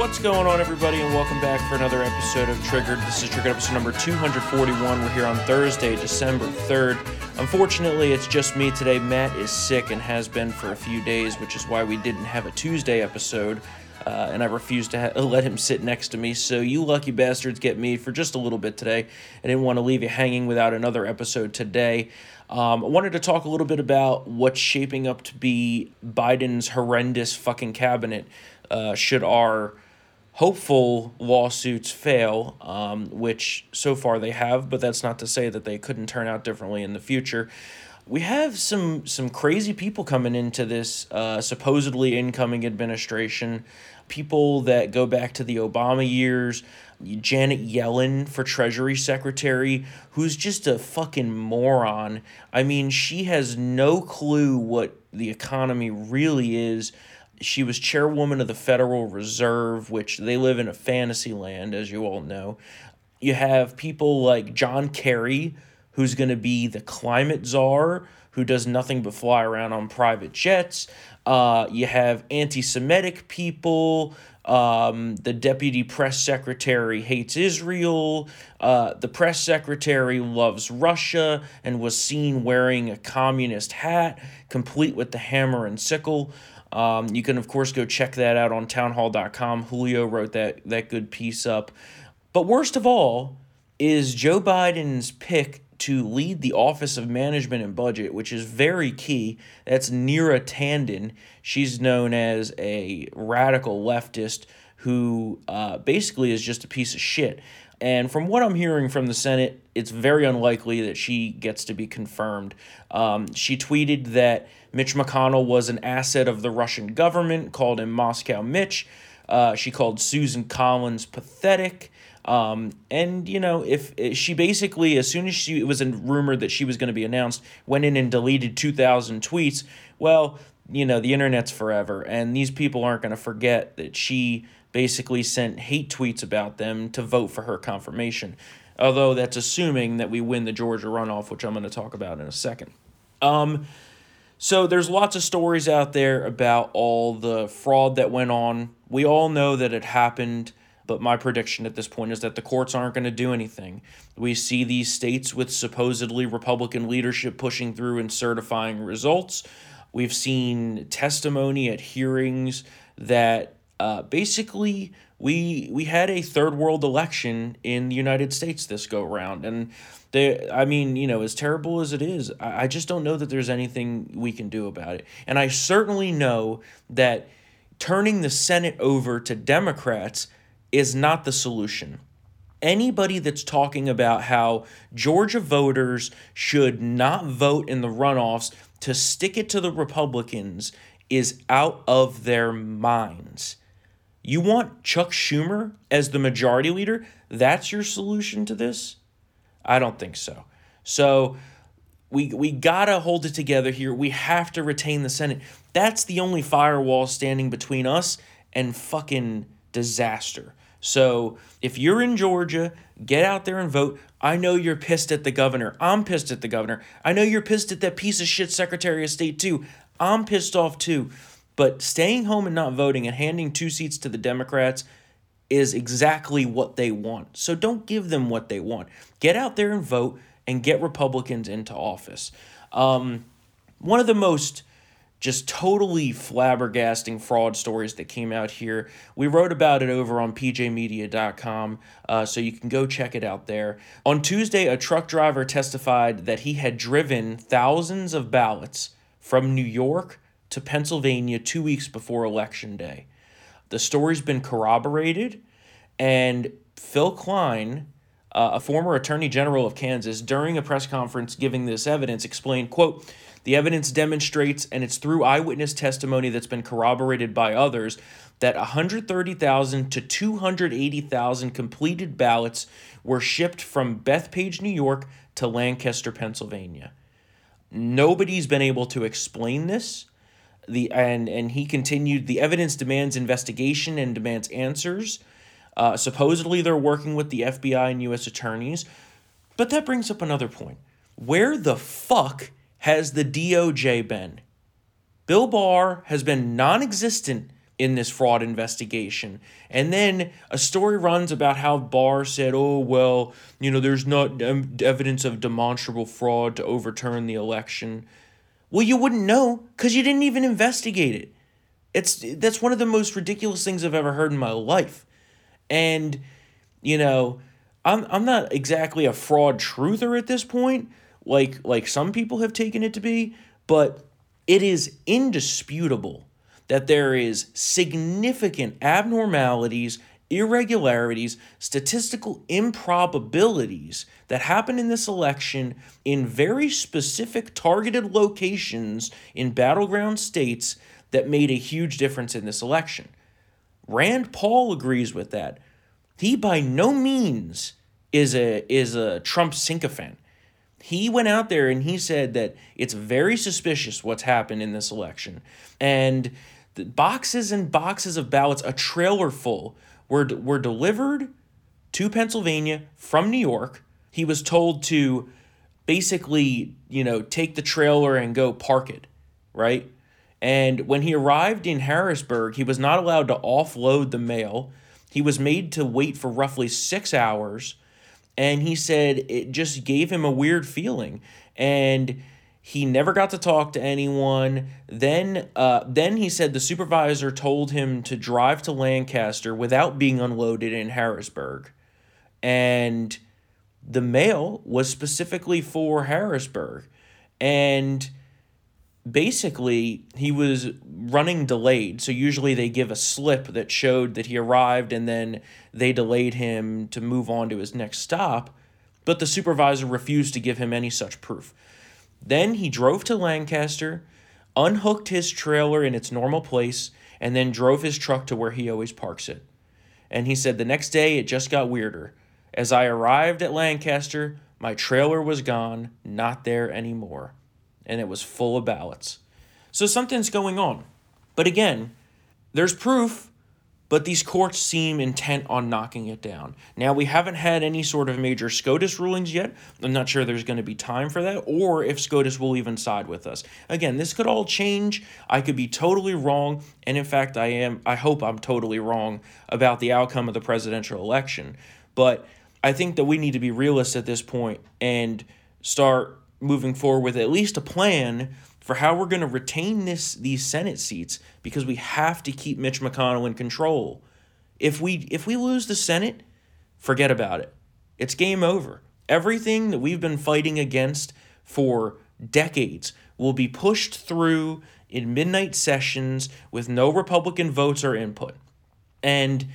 What's going on, everybody, and welcome back for another episode of Triggered. This is Triggered episode number 241. We're here on Thursday, December 3rd. Unfortunately, it's just me today. Matt is sick and has been for a few days, which is why we didn't have a Tuesday episode. Uh, and I refused to ha- let him sit next to me. So, you lucky bastards get me for just a little bit today. I didn't want to leave you hanging without another episode today. Um, I wanted to talk a little bit about what's shaping up to be Biden's horrendous fucking cabinet. Uh, should our hopeful lawsuits fail, um, which so far they have, but that's not to say that they couldn't turn out differently in the future. We have some some crazy people coming into this uh, supposedly incoming administration, people that go back to the Obama years. Janet Yellen for Treasury Secretary, who's just a fucking moron. I mean, she has no clue what the economy really is she was chairwoman of the Federal Reserve, which they live in a fantasy land, as you all know. You have people like John Kerry, who's going to be the climate czar, who does nothing but fly around on private jets. Uh, you have anti Semitic people. Um, the deputy press secretary hates Israel. Uh, the press secretary loves Russia and was seen wearing a communist hat, complete with the hammer and sickle. Um, you can, of course, go check that out on townhall.com. Julio wrote that, that good piece up. But worst of all is Joe Biden's pick to lead the Office of Management and Budget, which is very key. That's Neera Tanden. She's known as a radical leftist who uh, basically is just a piece of shit. And from what I'm hearing from the Senate, it's very unlikely that she gets to be confirmed. Um, she tweeted that Mitch McConnell was an asset of the Russian government, called him Moscow Mitch. Uh, she called Susan Collins pathetic. Um, and you know, if, if she basically, as soon as she it was a rumor that she was going to be announced, went in and deleted two thousand tweets. Well, you know, the internet's forever, and these people aren't going to forget that she basically sent hate tweets about them to vote for her confirmation. Although that's assuming that we win the Georgia runoff, which I'm going to talk about in a second. Um, so there's lots of stories out there about all the fraud that went on. We all know that it happened, but my prediction at this point is that the courts aren't going to do anything. We see these states with supposedly Republican leadership pushing through and certifying results. We've seen testimony at hearings that uh, basically we we had a third world election in the United States this go round and they I mean you know as terrible as it is I, I just don't know that there's anything we can do about it and I certainly know that turning the Senate over to Democrats is not the solution anybody that's talking about how Georgia voters should not vote in the runoffs to stick it to the Republicans is out of their minds. You want Chuck Schumer as the majority leader? That's your solution to this? I don't think so. So we we gotta hold it together here. We have to retain the Senate. That's the only firewall standing between us and fucking disaster. So if you're in Georgia, get out there and vote. I know you're pissed at the governor. I'm pissed at the governor. I know you're pissed at that piece of shit Secretary of State too. I'm pissed off too. But staying home and not voting and handing two seats to the Democrats is exactly what they want. So don't give them what they want. Get out there and vote and get Republicans into office. Um, one of the most just totally flabbergasting fraud stories that came out here. We wrote about it over on pjmedia.com, uh, so you can go check it out there. On Tuesday, a truck driver testified that he had driven thousands of ballots from New York to Pennsylvania two weeks before Election Day. The story's been corroborated, and Phill Kline, uh, a former Attorney General of Kansas, during a press conference giving this evidence, explained, quote, the evidence demonstrates, and it's through eyewitness testimony that's been corroborated by others, that 130,000 to 280,000 completed ballots were shipped from Bethpage, New York to Lancaster, Pennsylvania. Nobody's been able to explain this the and and he continued the evidence demands investigation and demands answers uh, supposedly they're working with the fbi and u.s attorneys but that brings up another point where the fuck has the doj been bill barr has been non-existent in this fraud investigation. And then a story runs about how Barr said, oh, well, you know, there's not evidence of demonstrable fraud to overturn the election. Well, you wouldn't know because you didn't even investigate it. It's that's one of the most ridiculous things I've ever heard in my life. And you know, I'm I'm not exactly a fraud truther at this point, like like some people have taken it to be, but it is indisputable that there is significant abnormalities, irregularities, statistical improbabilities that happen in this election in very specific targeted locations in battleground states that made a huge difference in this election. Rand Paul agrees with that. He by no means is a is a Trump sycophant. He went out there and he said that it's very suspicious what's happened in this election. And the boxes and boxes of ballots, a trailer full, were, were delivered to Pennsylvania from New York. He was told to basically, you know, take the trailer and go park it, right? And when he arrived in Harrisburg, he was not allowed to offload the mail. He was made to wait for roughly six hours. And he said it just gave him a weird feeling. And he never got to talk to anyone. Then, uh, then he said the supervisor told him to drive to Lancaster without being unloaded in Harrisburg, and the mail was specifically for Harrisburg, and basically he was running delayed. So usually they give a slip that showed that he arrived, and then they delayed him to move on to his next stop. But the supervisor refused to give him any such proof. Then he drove to Lancaster, unhooked his trailer in its normal place, and then drove his truck to where he always parks it. And he said the next day it just got weirder. As I arrived at Lancaster, my trailer was gone, not there anymore, and it was full of ballots. So something's going on. But again, there's proof but these courts seem intent on knocking it down. Now, we haven't had any sort of major SCOTUS rulings yet. I'm not sure there's going to be time for that, or if SCOTUS will even side with us. Again, this could all change. I could be totally wrong, and in fact, I am. I hope I'm totally wrong about the outcome of the presidential election. But I think that we need to be realists at this point and start moving forward with at least a plan for how we're going to retain this these Senate seats because we have to keep Mitch McConnell in control. If we if we lose the Senate, forget about it. It's game over. Everything that we've been fighting against for decades will be pushed through in midnight sessions with no Republican votes or input. And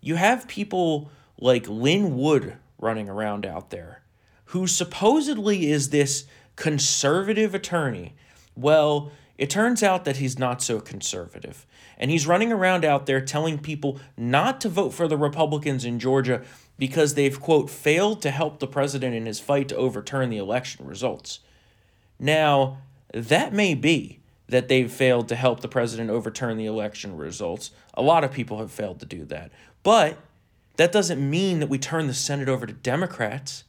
you have people like Lin Wood running around out there who supposedly is this conservative attorney well, it turns out that he's not so conservative. And he's running around out there telling people not to vote for the Republicans in Georgia because they've, quote, failed to help the president in his fight to overturn the election results. Now, that may be that they've failed to help the president overturn the election results. A lot of people have failed to do that. But that doesn't mean that we turn the Senate over to Democrats.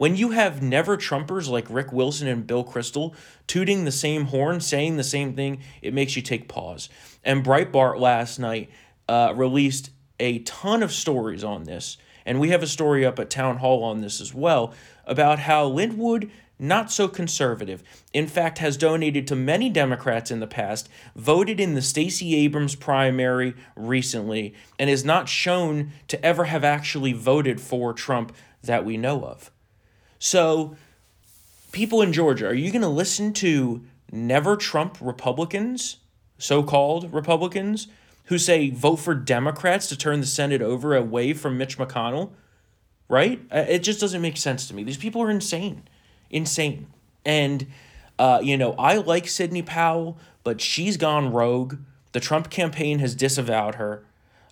When you have never Trumpers like Rick Wilson and Bill Kristol tooting the same horn, saying the same thing, it makes you take pause. And Breitbart last night uh, released a ton of stories on this. And we have a story up at Town Hall on this as well about how Lin Wood not so conservative. In fact, has donated to many Democrats in the past, voted in the Stacey Abrams primary recently, and is not shown to ever have actually voted for Trump that we know of. So, people in Georgia, are you going to listen to never Trump Republicans, so called Republicans, who say vote for Democrats to turn the Senate over away from Mitch McConnell? Right? Uh, it just doesn't make sense to me. These people are insane. Insane. And, uh, you know, I like Sidney Powell, but she's gone rogue. The Trump campaign has disavowed her.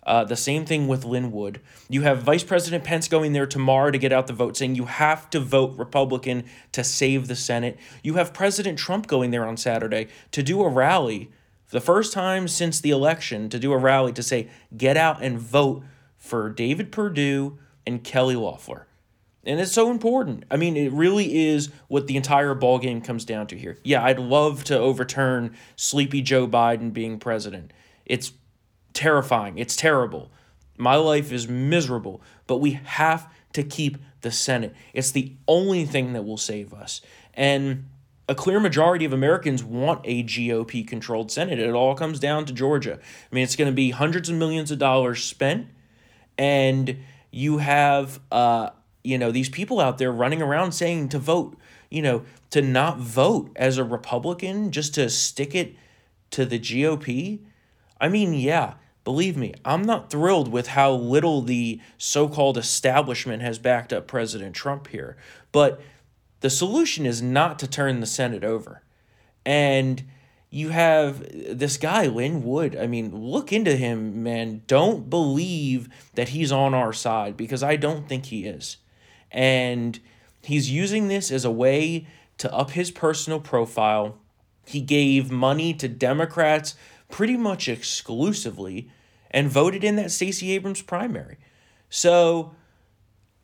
Uh, the same thing with Lin Wood. You have Vice President Pence going there tomorrow to get out the vote, saying you have to vote Republican to save the Senate. You have President Trump going there on Saturday to do a rally, the first time since the election, to do a rally to say, get out and vote for David Perdue and Kelly Loeffler. And it's so important. I mean, it really is what the entire ball game comes down to here. Yeah, I'd love to overturn sleepy Joe Biden being president. It's terrifying. It's terrible. My life is miserable, but we have to keep the Senate. It's the only thing that will save us. And a clear majority of Americans want a GOP controlled Senate. It all comes down to Georgia. I mean, it's going to be hundreds of millions of dollars spent, and you have, uh, you know, these people out there running around saying to vote, you know, to not vote as a Republican, just to stick it to the GOP. I mean, yeah, believe me, I'm not thrilled with how little the so called establishment has backed up President Trump here. But the solution is not to turn the Senate over. And you have this guy, Lin Wood. I mean, look into him, man. Don't believe that he's on our side because I don't think he is. And he's using this as a way to up his personal profile. He gave money to Democrats pretty much exclusively and voted in that Stacey Abrams primary. So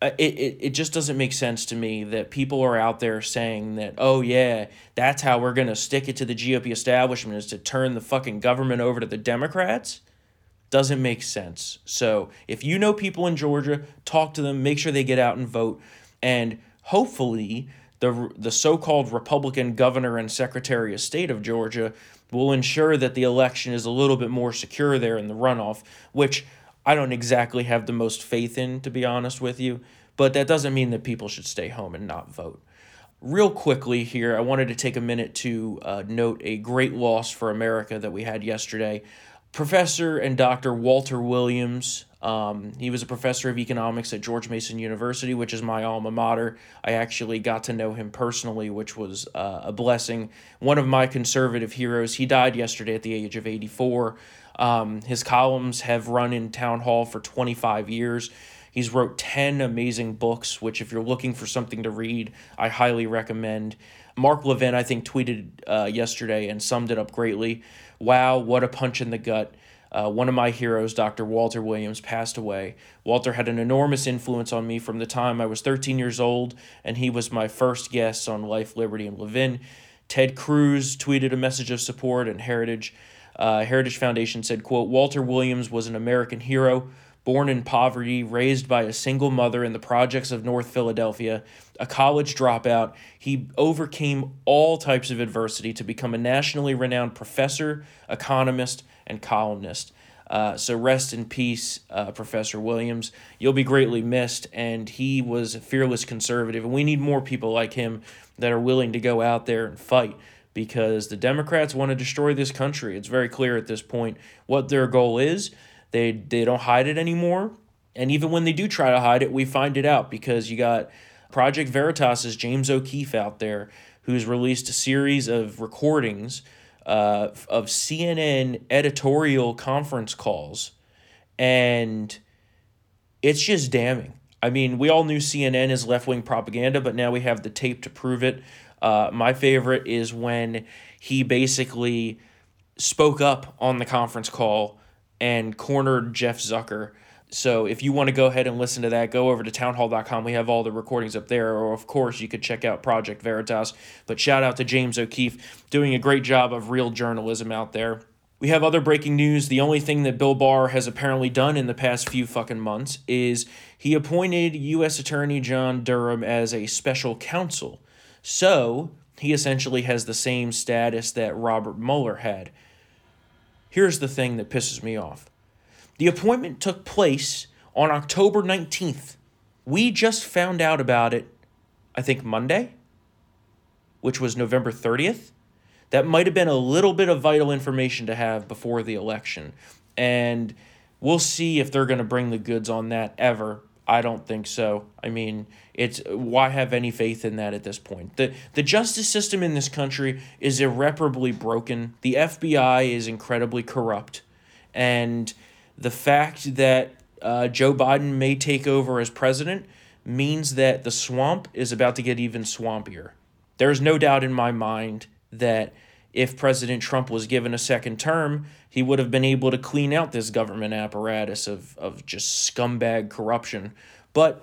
uh, it, it, it just doesn't make sense to me that people are out there saying that, oh, yeah, that's how we're going to stick it to the GOP establishment is to turn the fucking government over to the Democrats. Doesn't make sense. So if you know people in Georgia, talk to them, make sure they get out and vote. And hopefully, the, the so called Republican governor and secretary of state of Georgia will ensure that the election is a little bit more secure there in the runoff, which I don't exactly have the most faith in, to be honest with you, but that doesn't mean that people should stay home and not vote. Real quickly here, I wanted to take a minute to uh, note a great loss for America that we had yesterday. Professor and Dr. Walter Williams, um, he was a professor of economics at George Mason University, which is my alma mater. I actually got to know him personally, which was uh, a blessing. One of my conservative heroes. He died yesterday at the age of 84. Um, his columns have run in Town Hall for 25 years. He's wrote 10 amazing books, which, if you're looking for something to read, I highly recommend. Mark Levin, I think, tweeted uh, yesterday and summed it up greatly. Wow, what a punch in the gut. Uh, one of my heroes, Dr. Walter Williams, passed away. Walter had an enormous influence on me from the time I was 13 years old, and he was my first guest on Life, Liberty, and Levin. Ted Cruz tweeted a message of support, and Heritage uh, Heritage Foundation said, quote, Walter Williams was an American hero, born in poverty, raised by a single mother in the projects of North Philadelphia, a college dropout. He overcame all types of adversity to become a nationally renowned professor, economist, and columnist. Uh, so rest in peace, uh, Professor Williams. You'll be greatly missed, and he was a fearless conservative, and we need more people like him that are willing to go out there and fight because the Democrats want to destroy this country. It's very clear at this point what their goal is. They they don't hide it anymore. And even when they do try to hide it, we find it out because you got Project Veritas's James O'Keefe out there who's released a series of recordings uh, of CNN editorial conference calls and it's just damning. I mean, we all knew CNN is left wing propaganda, but now we have the tape to prove it. Uh, my favorite is when he basically spoke up on the conference call and cornered Jeff Zucker. So if you want to go ahead and listen to that, go over to townhall.com. We have all the recordings up there. Or, of course, you could check out Project Veritas. But shout out to James O'Keefe doing a great job of real journalism out there. We have other breaking news. The only thing that Bill Barr has apparently done in the past few fucking months is he appointed U.S. Attorney John Durham as a special counsel. So he essentially has the same status that Robert Mueller had. Here's the thing that pisses me off the appointment took place on October 19th. We just found out about it, I think, Monday, which was November 30th. That might have been a little bit of vital information to have before the election. And we'll see if they're going to bring the goods on that ever. I don't think so. I mean, it's why have any faith in that at this point? The the justice system in this country is irreparably broken. The FBI is incredibly corrupt. And the fact that uh, Joe Biden may take over as president means that the swamp is about to get even swampier. There's no doubt in my mind that if President Trump was given a second term, he would have been able to clean out this government apparatus of, of just scumbag corruption. But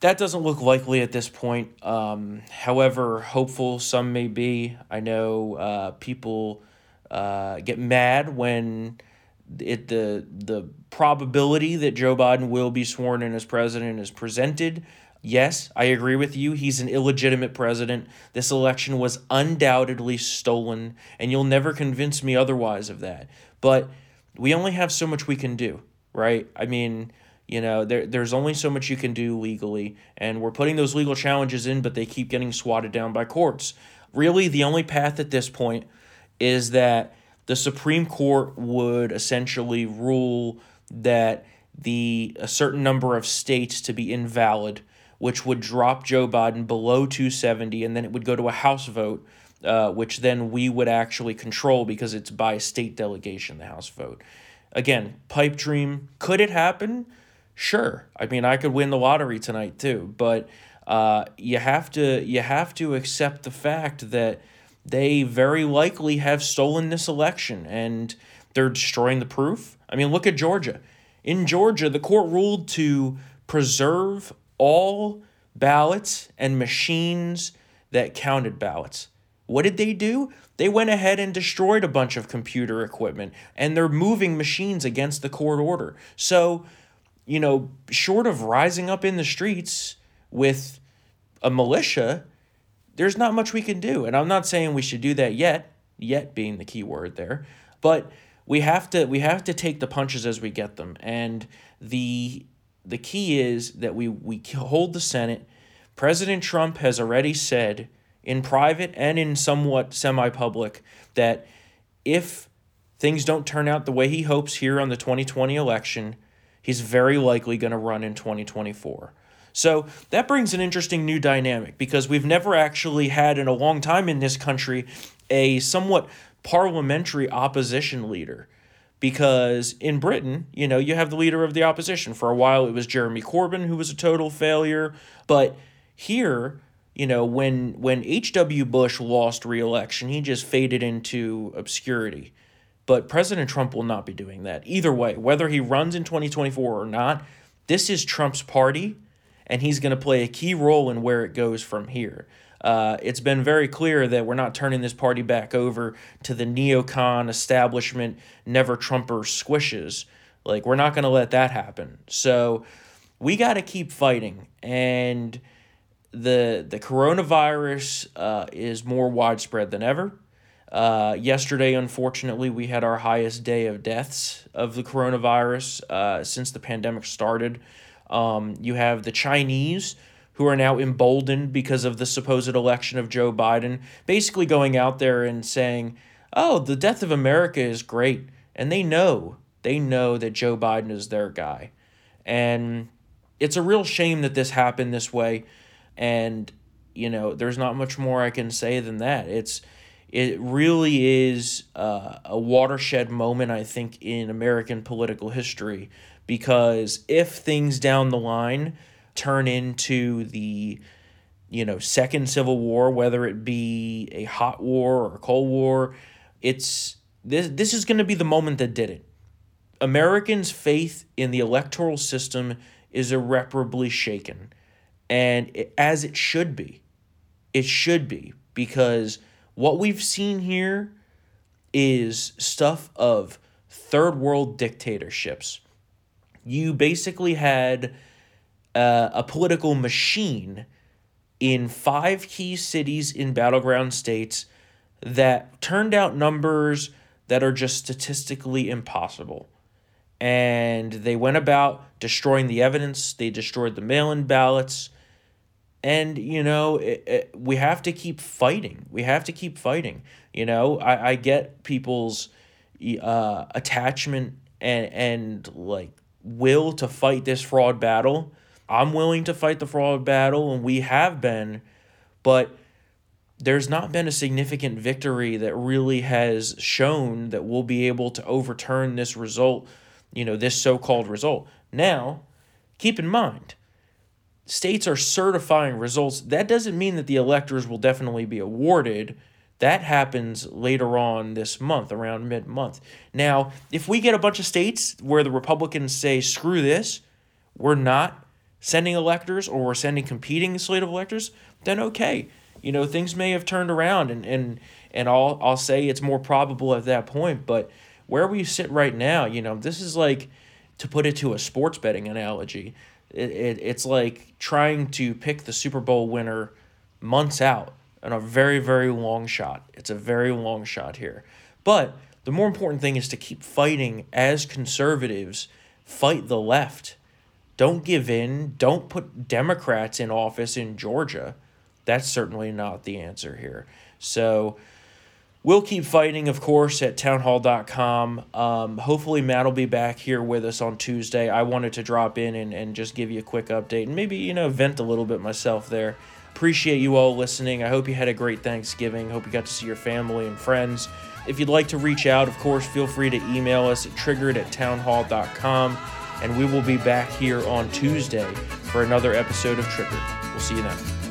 that doesn't look likely at this point. Um, however, hopeful some may be. I know uh, people uh, get mad when it the the probability that Joe Biden will be sworn in as president is presented. Yes, I agree with you. He's an illegitimate president. This election was undoubtedly stolen, and you'll never convince me otherwise of that. But we only have so much we can do, right? I mean, you know, there there's only so much you can do legally, and we're putting those legal challenges in, but they keep getting swatted down by courts. Really, the only path at this point is that the Supreme Court would essentially rule that the a certain number of states to be invalid, which would drop Joe Biden below 270, and then it would go to a House vote, uh, which then we would actually control because it's by state delegation, the House vote. Again, pipe dream. Could it happen? Sure. I mean, I could win the lottery tonight too, but uh, you have to you have to accept the fact that they very likely have stolen this election and they're destroying the proof. I mean, look at Georgia. In Georgia, the court ruled to preserve all ballots and machines that counted ballots. What did they do? They went ahead and destroyed a bunch of computer equipment and they're moving machines against the court order. So, you know, short of rising up in the streets with a militia, there's not much we can do. And I'm not saying we should do that yet, yet being the key word there, but we have to we have to take the punches as we get them. And the the key is that we we hold the Senate. President Trump has already said in private and in somewhat semi-public that if things don't turn out the way he hopes here on the 2020 election, he's very likely going to run in 2024. So that brings an interesting new dynamic because we've never actually had in a long time in this country a somewhat parliamentary opposition leader. Because in Britain, you know, you have the leader of the opposition. For a while, it was Jeremy Corbyn, who was a total failure. But here, you know, when when H.W. Bush lost re-election, he just faded into obscurity. But President Trump will not be doing that. Either way, whether he runs in 2024 or not, this is Trump's party and he's going to play a key role in where it goes from here. Uh, it's been very clear that we're not turning this party back over to the neocon establishment, never Trumper squishes. Like, we're not going to let that happen. So, we got to keep fighting. And the, the coronavirus uh, is more widespread than ever. Uh, yesterday, unfortunately, we had our highest day of deaths of the coronavirus uh, since the pandemic started. Um, you have the Chinese who are now emboldened because of the supposed election of Joe Biden, basically going out there and saying, oh, the death of America is great. And they know, they know that Joe Biden is their guy. And it's a real shame that this happened this way. And, you know, there's not much more I can say than that. It's, it really is uh, a watershed moment, I think, in American political history because if things down the line turn into the you know second civil war whether it be a hot war or a cold war it's this this is going to be the moment that did it. Americans faith in the electoral system is irreparably shaken. And it, as it should be it should be because what we've seen here is stuff of third world dictatorships. You basically had uh, a political machine in five key cities in battleground states that turned out numbers that are just statistically impossible. And they went about destroying the evidence, they destroyed the mail in ballots. And, you know, it, it, we have to keep fighting. We have to keep fighting. You know, I, I get people's uh, attachment and, and like will to fight this fraud battle. I'm willing to fight the fraud battle, and we have been, but there's not been a significant victory that really has shown that we'll be able to overturn this result, you know, this so called result. Now, keep in mind, states are certifying results. That doesn't mean that the electors will definitely be awarded that happens later on this month, around mid month. Now, if we get a bunch of states where the Republicans say, screw this, we're not sending electors or we're sending competing slate of electors, then okay. You know, things may have turned around and, and, and I'll, I'll say it's more probable at that point, but where we sit right now, you know, this is like to put it to a sports betting analogy. It, it, it's like trying to pick the Super Bowl winner months out and a very, very long shot. It's a very long shot here. But the more important thing is to keep fighting as conservatives, fight the left. Don't give in. Don't put Democrats in office in Georgia. That's certainly not the answer here. So we'll keep fighting, of course, at townhall.com. Um, hopefully, Matt will be back here with us on Tuesday. I wanted to drop in and, and just give you a quick update and maybe, you know, vent a little bit myself there. Appreciate you all listening. I hope you had a great Thanksgiving. Hope you got to see your family and friends. If you'd like to reach out, of course, feel free to email us at triggered at townhall.com. And we will be back here on Tuesday for another episode of Triggered. We'll see you then.